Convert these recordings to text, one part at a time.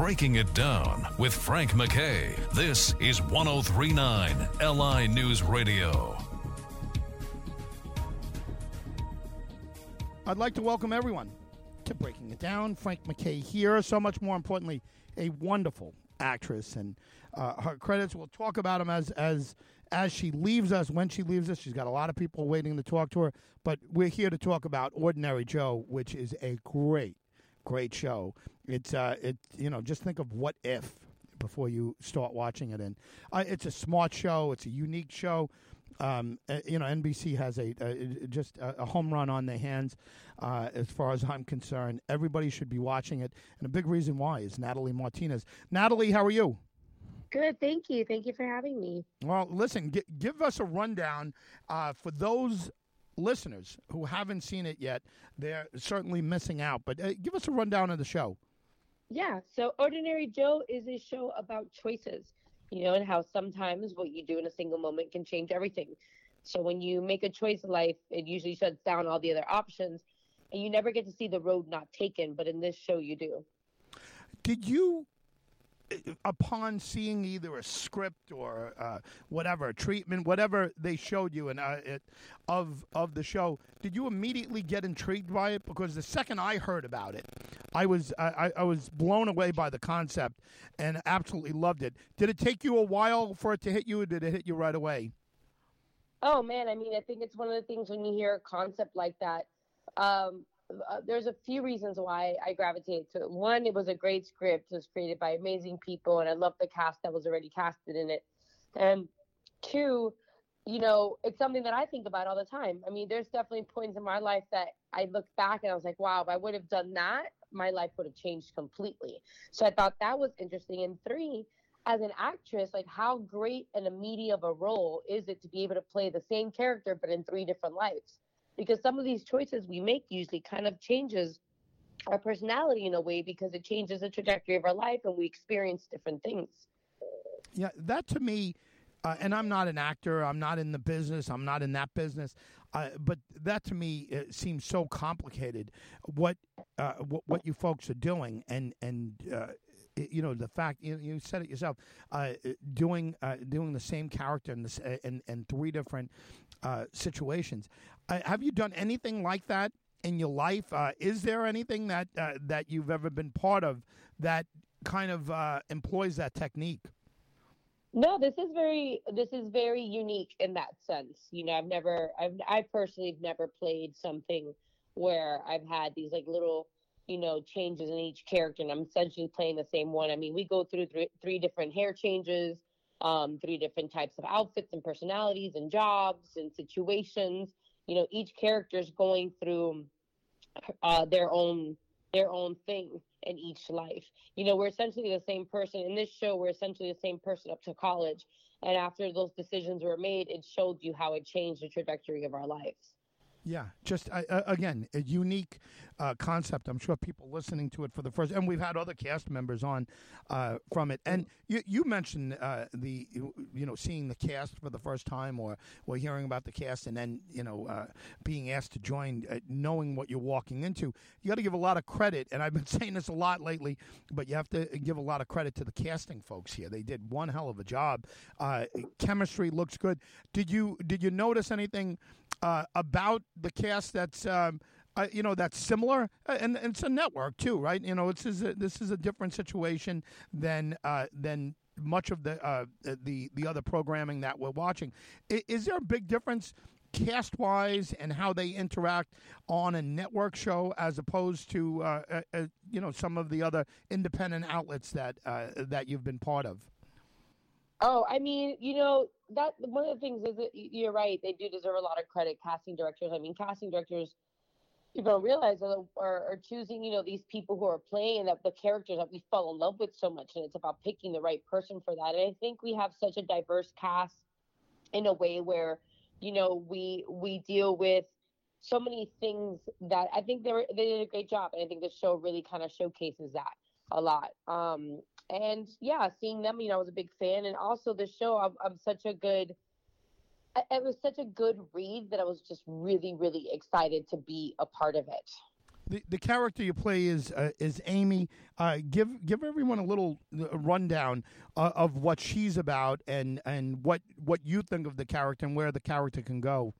Breaking It Down with Frank MacKay. This is 1039 LI News Radio. I'd like to welcome everyone to Breaking It Down. Frank MacKay here. So much more importantly, a wonderful actress, and uh, her credits. We'll talk about them as as as she leaves us. When she leaves us, she's got a lot of people waiting to talk to her. But we're here to talk about Ordinary Joe, which is a great, great show. It's uh, it you know just think of what if before you start watching it, and uh, it's a smart show. It's a unique show. Um, uh, you know, NBC has a, a just a, a, home run on their hands, uh, as far as I'm concerned. Everybody should be watching it, and a big reason why is Natalie Martinez. Natalie, how are you? Good, thank you. Thank you for having me. Well, listen, g- give us a rundown uh, for those listeners who haven't seen it yet. They're certainly missing out, but uh, give us a rundown of the show. Yeah, so Ordinary Joe is a show about choices you know, and how sometimes what you do in a single moment can change everything. So when you make a choice in life, it usually shuts down all the other options, and you never get to see the road not taken. But in this show, you do. Did you upon seeing either a script or uh, whatever a treatment, whatever they showed you and uh, it, of of the show, did you immediately get intrigued by it? Because the second I heard about it, I was I, I was blown away by the concept and absolutely loved it. Did it take you a while for it to hit you, or did it hit you right away? Oh man, I mean, I think it's one of the things when you hear a concept like that. Um, uh, there's a few reasons why I gravitated to it. One, it was a great script. It was created by amazing people, and I love the cast that was already casted in it. And two, you know, it's something that I think about all the time. I mean, there's definitely points in my life that I look back and I was like, wow, if I would have done that, my life would have changed completely. So I thought that was interesting. And three, as an actress, like how great and a media of a role is it to be able to play the same character but in three different lives? Because some of these choices we make usually kind of changes our personality in a way because it changes the trajectory of our life and we experience different things. Yeah, that to me, uh, and I'm not an actor, I'm not in the business, I'm not in that business, uh, but that to me seems so complicated. What, uh, what what you folks are doing, and and uh, you know the fact you, you said it yourself, uh, doing uh, doing the same character in this in, in three different uh, situations. Uh, have you done anything like that in your life? Uh, is there anything that uh, that you've ever been part of that kind of uh, employs that technique? No, this is very this is very unique in that sense. You know, I've never I've I personally have never played something where I've had these like little you know changes in each character and I'm essentially playing the same one. I mean, we go through three, three different hair changes um, three different types of outfits and personalities and jobs and situations. You know, each character is going through uh, their own their own thing in each life. You know, we're essentially the same person. In this show, we're essentially the same person up to college. And after those decisions were made, it showed you how it changed the trajectory of our lives. Yeah, just uh, again a unique uh, concept. I'm sure people listening to it for the first, and we've had other cast members on uh, from it. And you, you mentioned uh, the you know seeing the cast for the first time, or or hearing about the cast, and then you know uh, being asked to join, uh, knowing what you're walking into. You got to give a lot of credit, and I've been saying this a lot lately, but you have to give a lot of credit to the casting folks here. They did one hell of a job. chemistry looks good. Did you did you notice anything? uh, about the cast that's um, uh, you know that's similar, uh, and, and, it's a network too, right? You know, this is a, this is a different situation than uh, than much of the uh, the the other programming that we're watching. Is, is there a big difference? cast wise and how they interact on a network show as opposed to uh, uh, uh, you know some of the other independent outlets that uh, that you've been part of. Oh, I mean, you know, that one of the things is that you're right. They do deserve a lot of credit. Casting directors. I mean, casting directors. People don't realize are, are, are choosing, you know, these people who are playing that the characters that we fall in love with so much, and it's about picking the right person for that. And I think we have such a diverse cast in a way where, you know, we we deal with so many things that I think they were, they did a great job, and I think the show really kind of showcases that a lot. Um, and yeah, seeing them, you know, I was a big fan. And also the show, I'm, I'm such a good, it was such a good read that I was just really, really excited to be a part of it. the, the character you play is uh, is Amy. Uh, give give everyone a little uh, rundown uh, of what she's about and and what what you think of the character and where the character can go.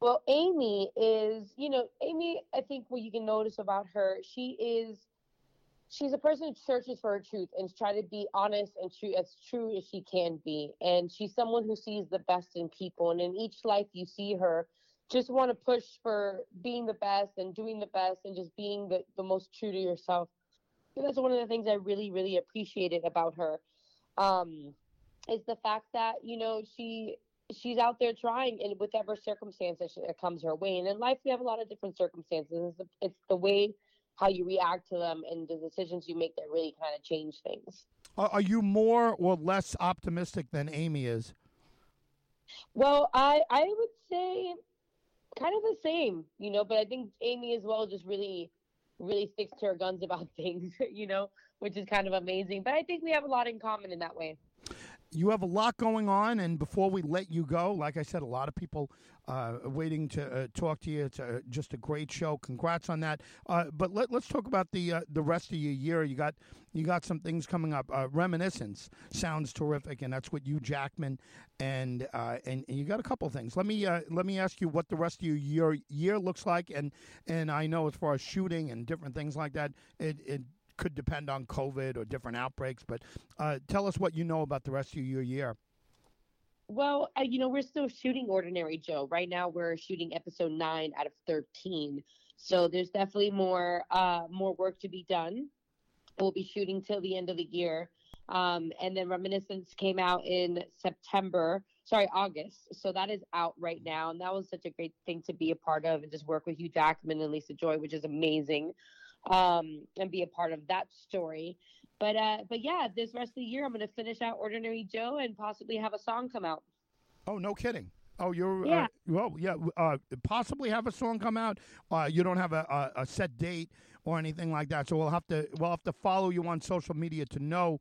Well, Amy is, you know, Amy. I think what you can notice about her, she is, she's a person who searches for her truth and try to be honest and true as true as she can be. And she's someone who sees the best in people. And in each life, you see her just want to push for being the best and doing the best and just being the, the most true to yourself. And that's one of the things I really, really appreciated about her. Um, is the fact that, you know, she she's out there trying in whatever circumstances that comes her way. And in life, we have a lot of different circumstances. It's the, it's the way how you react to them and the decisions you make that really kind of change things. Are you more or less optimistic than Amy is? Well, I I would say kind of the same, you know, but I think Amy as well just really really sticks to her guns about things, you know, which is kind of amazing. But I think we have a lot in common in that way you have a lot going on, and before we let you go, like I said, a lot of people uh, waiting to uh, talk to you. It's just a great show. Congrats on that. Uh, but let, us talk about the uh, the rest of your year. You got you got some things coming up. Uh, Reminiscence sounds terrific, and that's what Hugh Jackman, and and, and, you got a couple things. Let me let me ask you what the rest of your year year looks like, and and I know as far as shooting and different things like that, it, it could depend on COVID or different outbreaks. But uh, tell us what you know about the rest of your year. Well, uh, you know, we're still shooting Ordinary Joe. Right now, we're shooting episode nine out of thirteen. So there's definitely more uh, more work to be done. We'll be shooting till the end of the year. Um, and then Reminiscence came out in September, sorry, August. So that is out right now. And that was such a great thing to be a part of and just work with Hugh Jackman and Lisa Joy, which is amazing um, and be a part of that story. But uh, but yeah, this rest of the year I'm going to finish out Ordinary Joe and possibly have a song come out. Oh, no kidding. Oh, you're uh, yeah. Uh, well, yeah. Uh, possibly have a song come out. Uh, you don't have a, a, a, set date or anything like that, so we'll have to we'll have to follow you on social media to know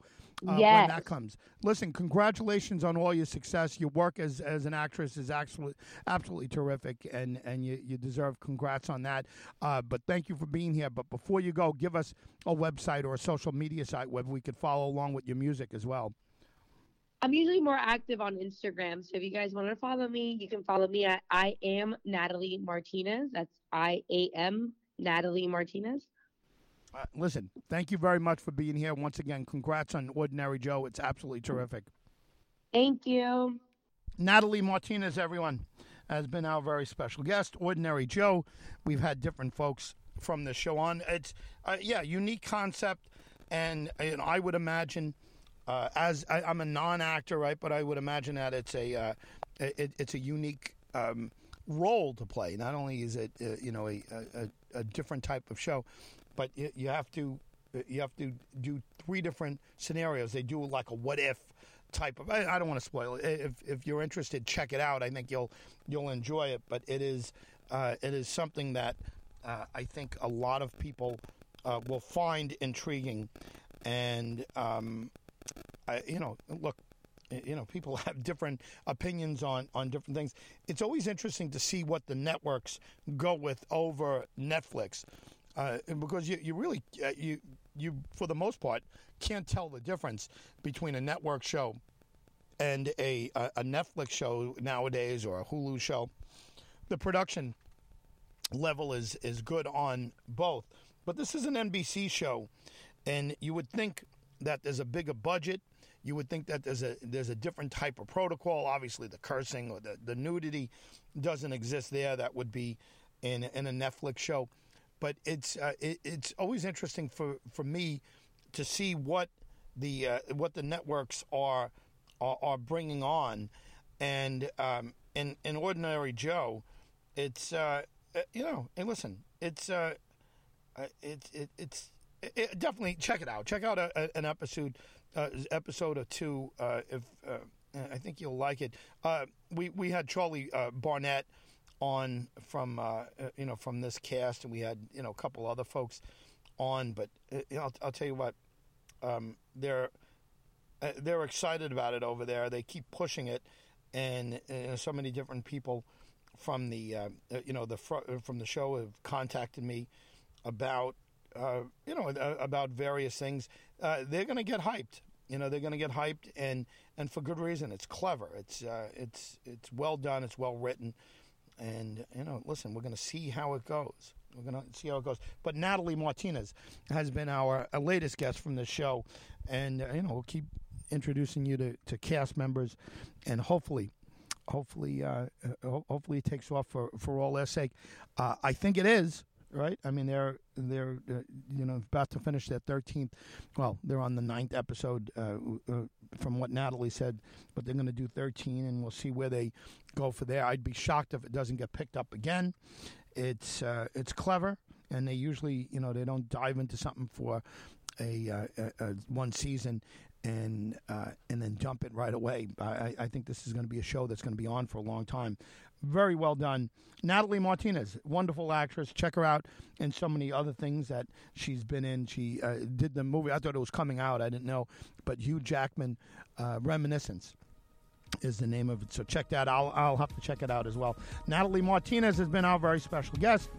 uh, yes. when that comes. Listen, congratulations on all your success. Your work as as an actress is absolutely absolutely terrific, and and you, you deserve congrats on that. Uh, but thank you for being here. But before you go, give us a website or a social media site where we could follow along with your music as well. I'm usually more active on Instagram. So if you guys want to follow me, you can follow me at I am Natalie Martinez. That's I A M Natalie Martinez. Uh, listen, thank you very much for being here. Once again, congrats on Ordinary Joe. It's absolutely terrific. Thank you. Natalie Martinez, everyone, has been our very special guest. Ordinary Joe. We've had different folks from the show on. It's, uh, yeah, unique concept. And, and I would imagine, uh, as I, am a non actor, right? But I would imagine that it's a, uh, it, it's a unique um, role to play. Not only is it, uh, you know, a, a, a different type of show, but you, you have to you have to do three different scenarios. They do like a what if type of. I, I don't want to spoil it. If if you're interested, check it out. I think you'll you'll enjoy it. But it is uh, it is something that uh, I think a lot of people uh, will find intriguing, and um, I, you know, look. You know, people have different opinions on, on different things. It's always interesting to see what the networks go with over Netflix uh, because you, you really uh, you you for the most part can't tell the difference between a network show and a, a, a Netflix show nowadays or a Hulu show. The production level is is good on both, but this is an NBC show, and you would think that there's a bigger budget. You would think that there's a there's a different type of protocol. Obviously, the cursing or the, the nudity doesn't exist there. That would be in in a Netflix show but it's uh, it, it's always interesting for, for me to see what the uh, what the networks are are, are bringing on, and um, in in ordinary Joe, it's uh, uh you know, and listen, it's uh, uh, it, it's it, definitely check it out. Check out a, a, an episode episode or two if. I think you'll like it. we we had Charlie Barnett on from uh, uh, you know from this cast, and we had you know a couple other folks on. But uh, I'll, I'll tell you what, um, they're uh, they're excited about it over there. They keep pushing it, and uh, so many different people from the uh, uh, you know the fr- uh, from the show have contacted me about uh, you know uh, about various things. Uh, they're going to get hyped. You know, they're going to get hyped, and and for good reason. It's clever. It's uh, it's it's well done. It's well written, and you know, listen, we're going to see how it goes. We're going to see how it goes. But Natalie Martinez has been our, our latest guest from the show, and uh, you know, we'll keep introducing you to, to cast members, and hopefully. Hopefully, uh, uh, hopefully it takes off for, for all their sake. Uh, I think it is right? I mean, they're they're uh, you know about to finish their thirteenth. Well, they're on the ninth episode, uh, uh, from what Natalie said, but they're going to do thirteen, and we'll see where they go for there. I'd be shocked if it doesn't get picked up again. It's uh, it's clever, and they usually you know they don't dive into something for a, uh, a, a one season and uh, and then jump it right away. I, I think this is going to be a show that's going to be on for a long time. Very well done. Natalie Martinez, wonderful actress. Check her out and so many other things that she's been in. She uh, did the movie. I thought it was coming out. I didn't know. But Hugh Jackman, uh, Reminiscence is the name of it. So check that. I'll I'll have to check it out as well. Natalie Martinez has been our very special guest.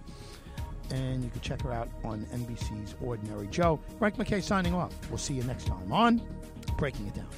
And you can check her out on NBC's Ordinary Joe. Frank MacKay signing off. We'll see you next time on Breaking It Down.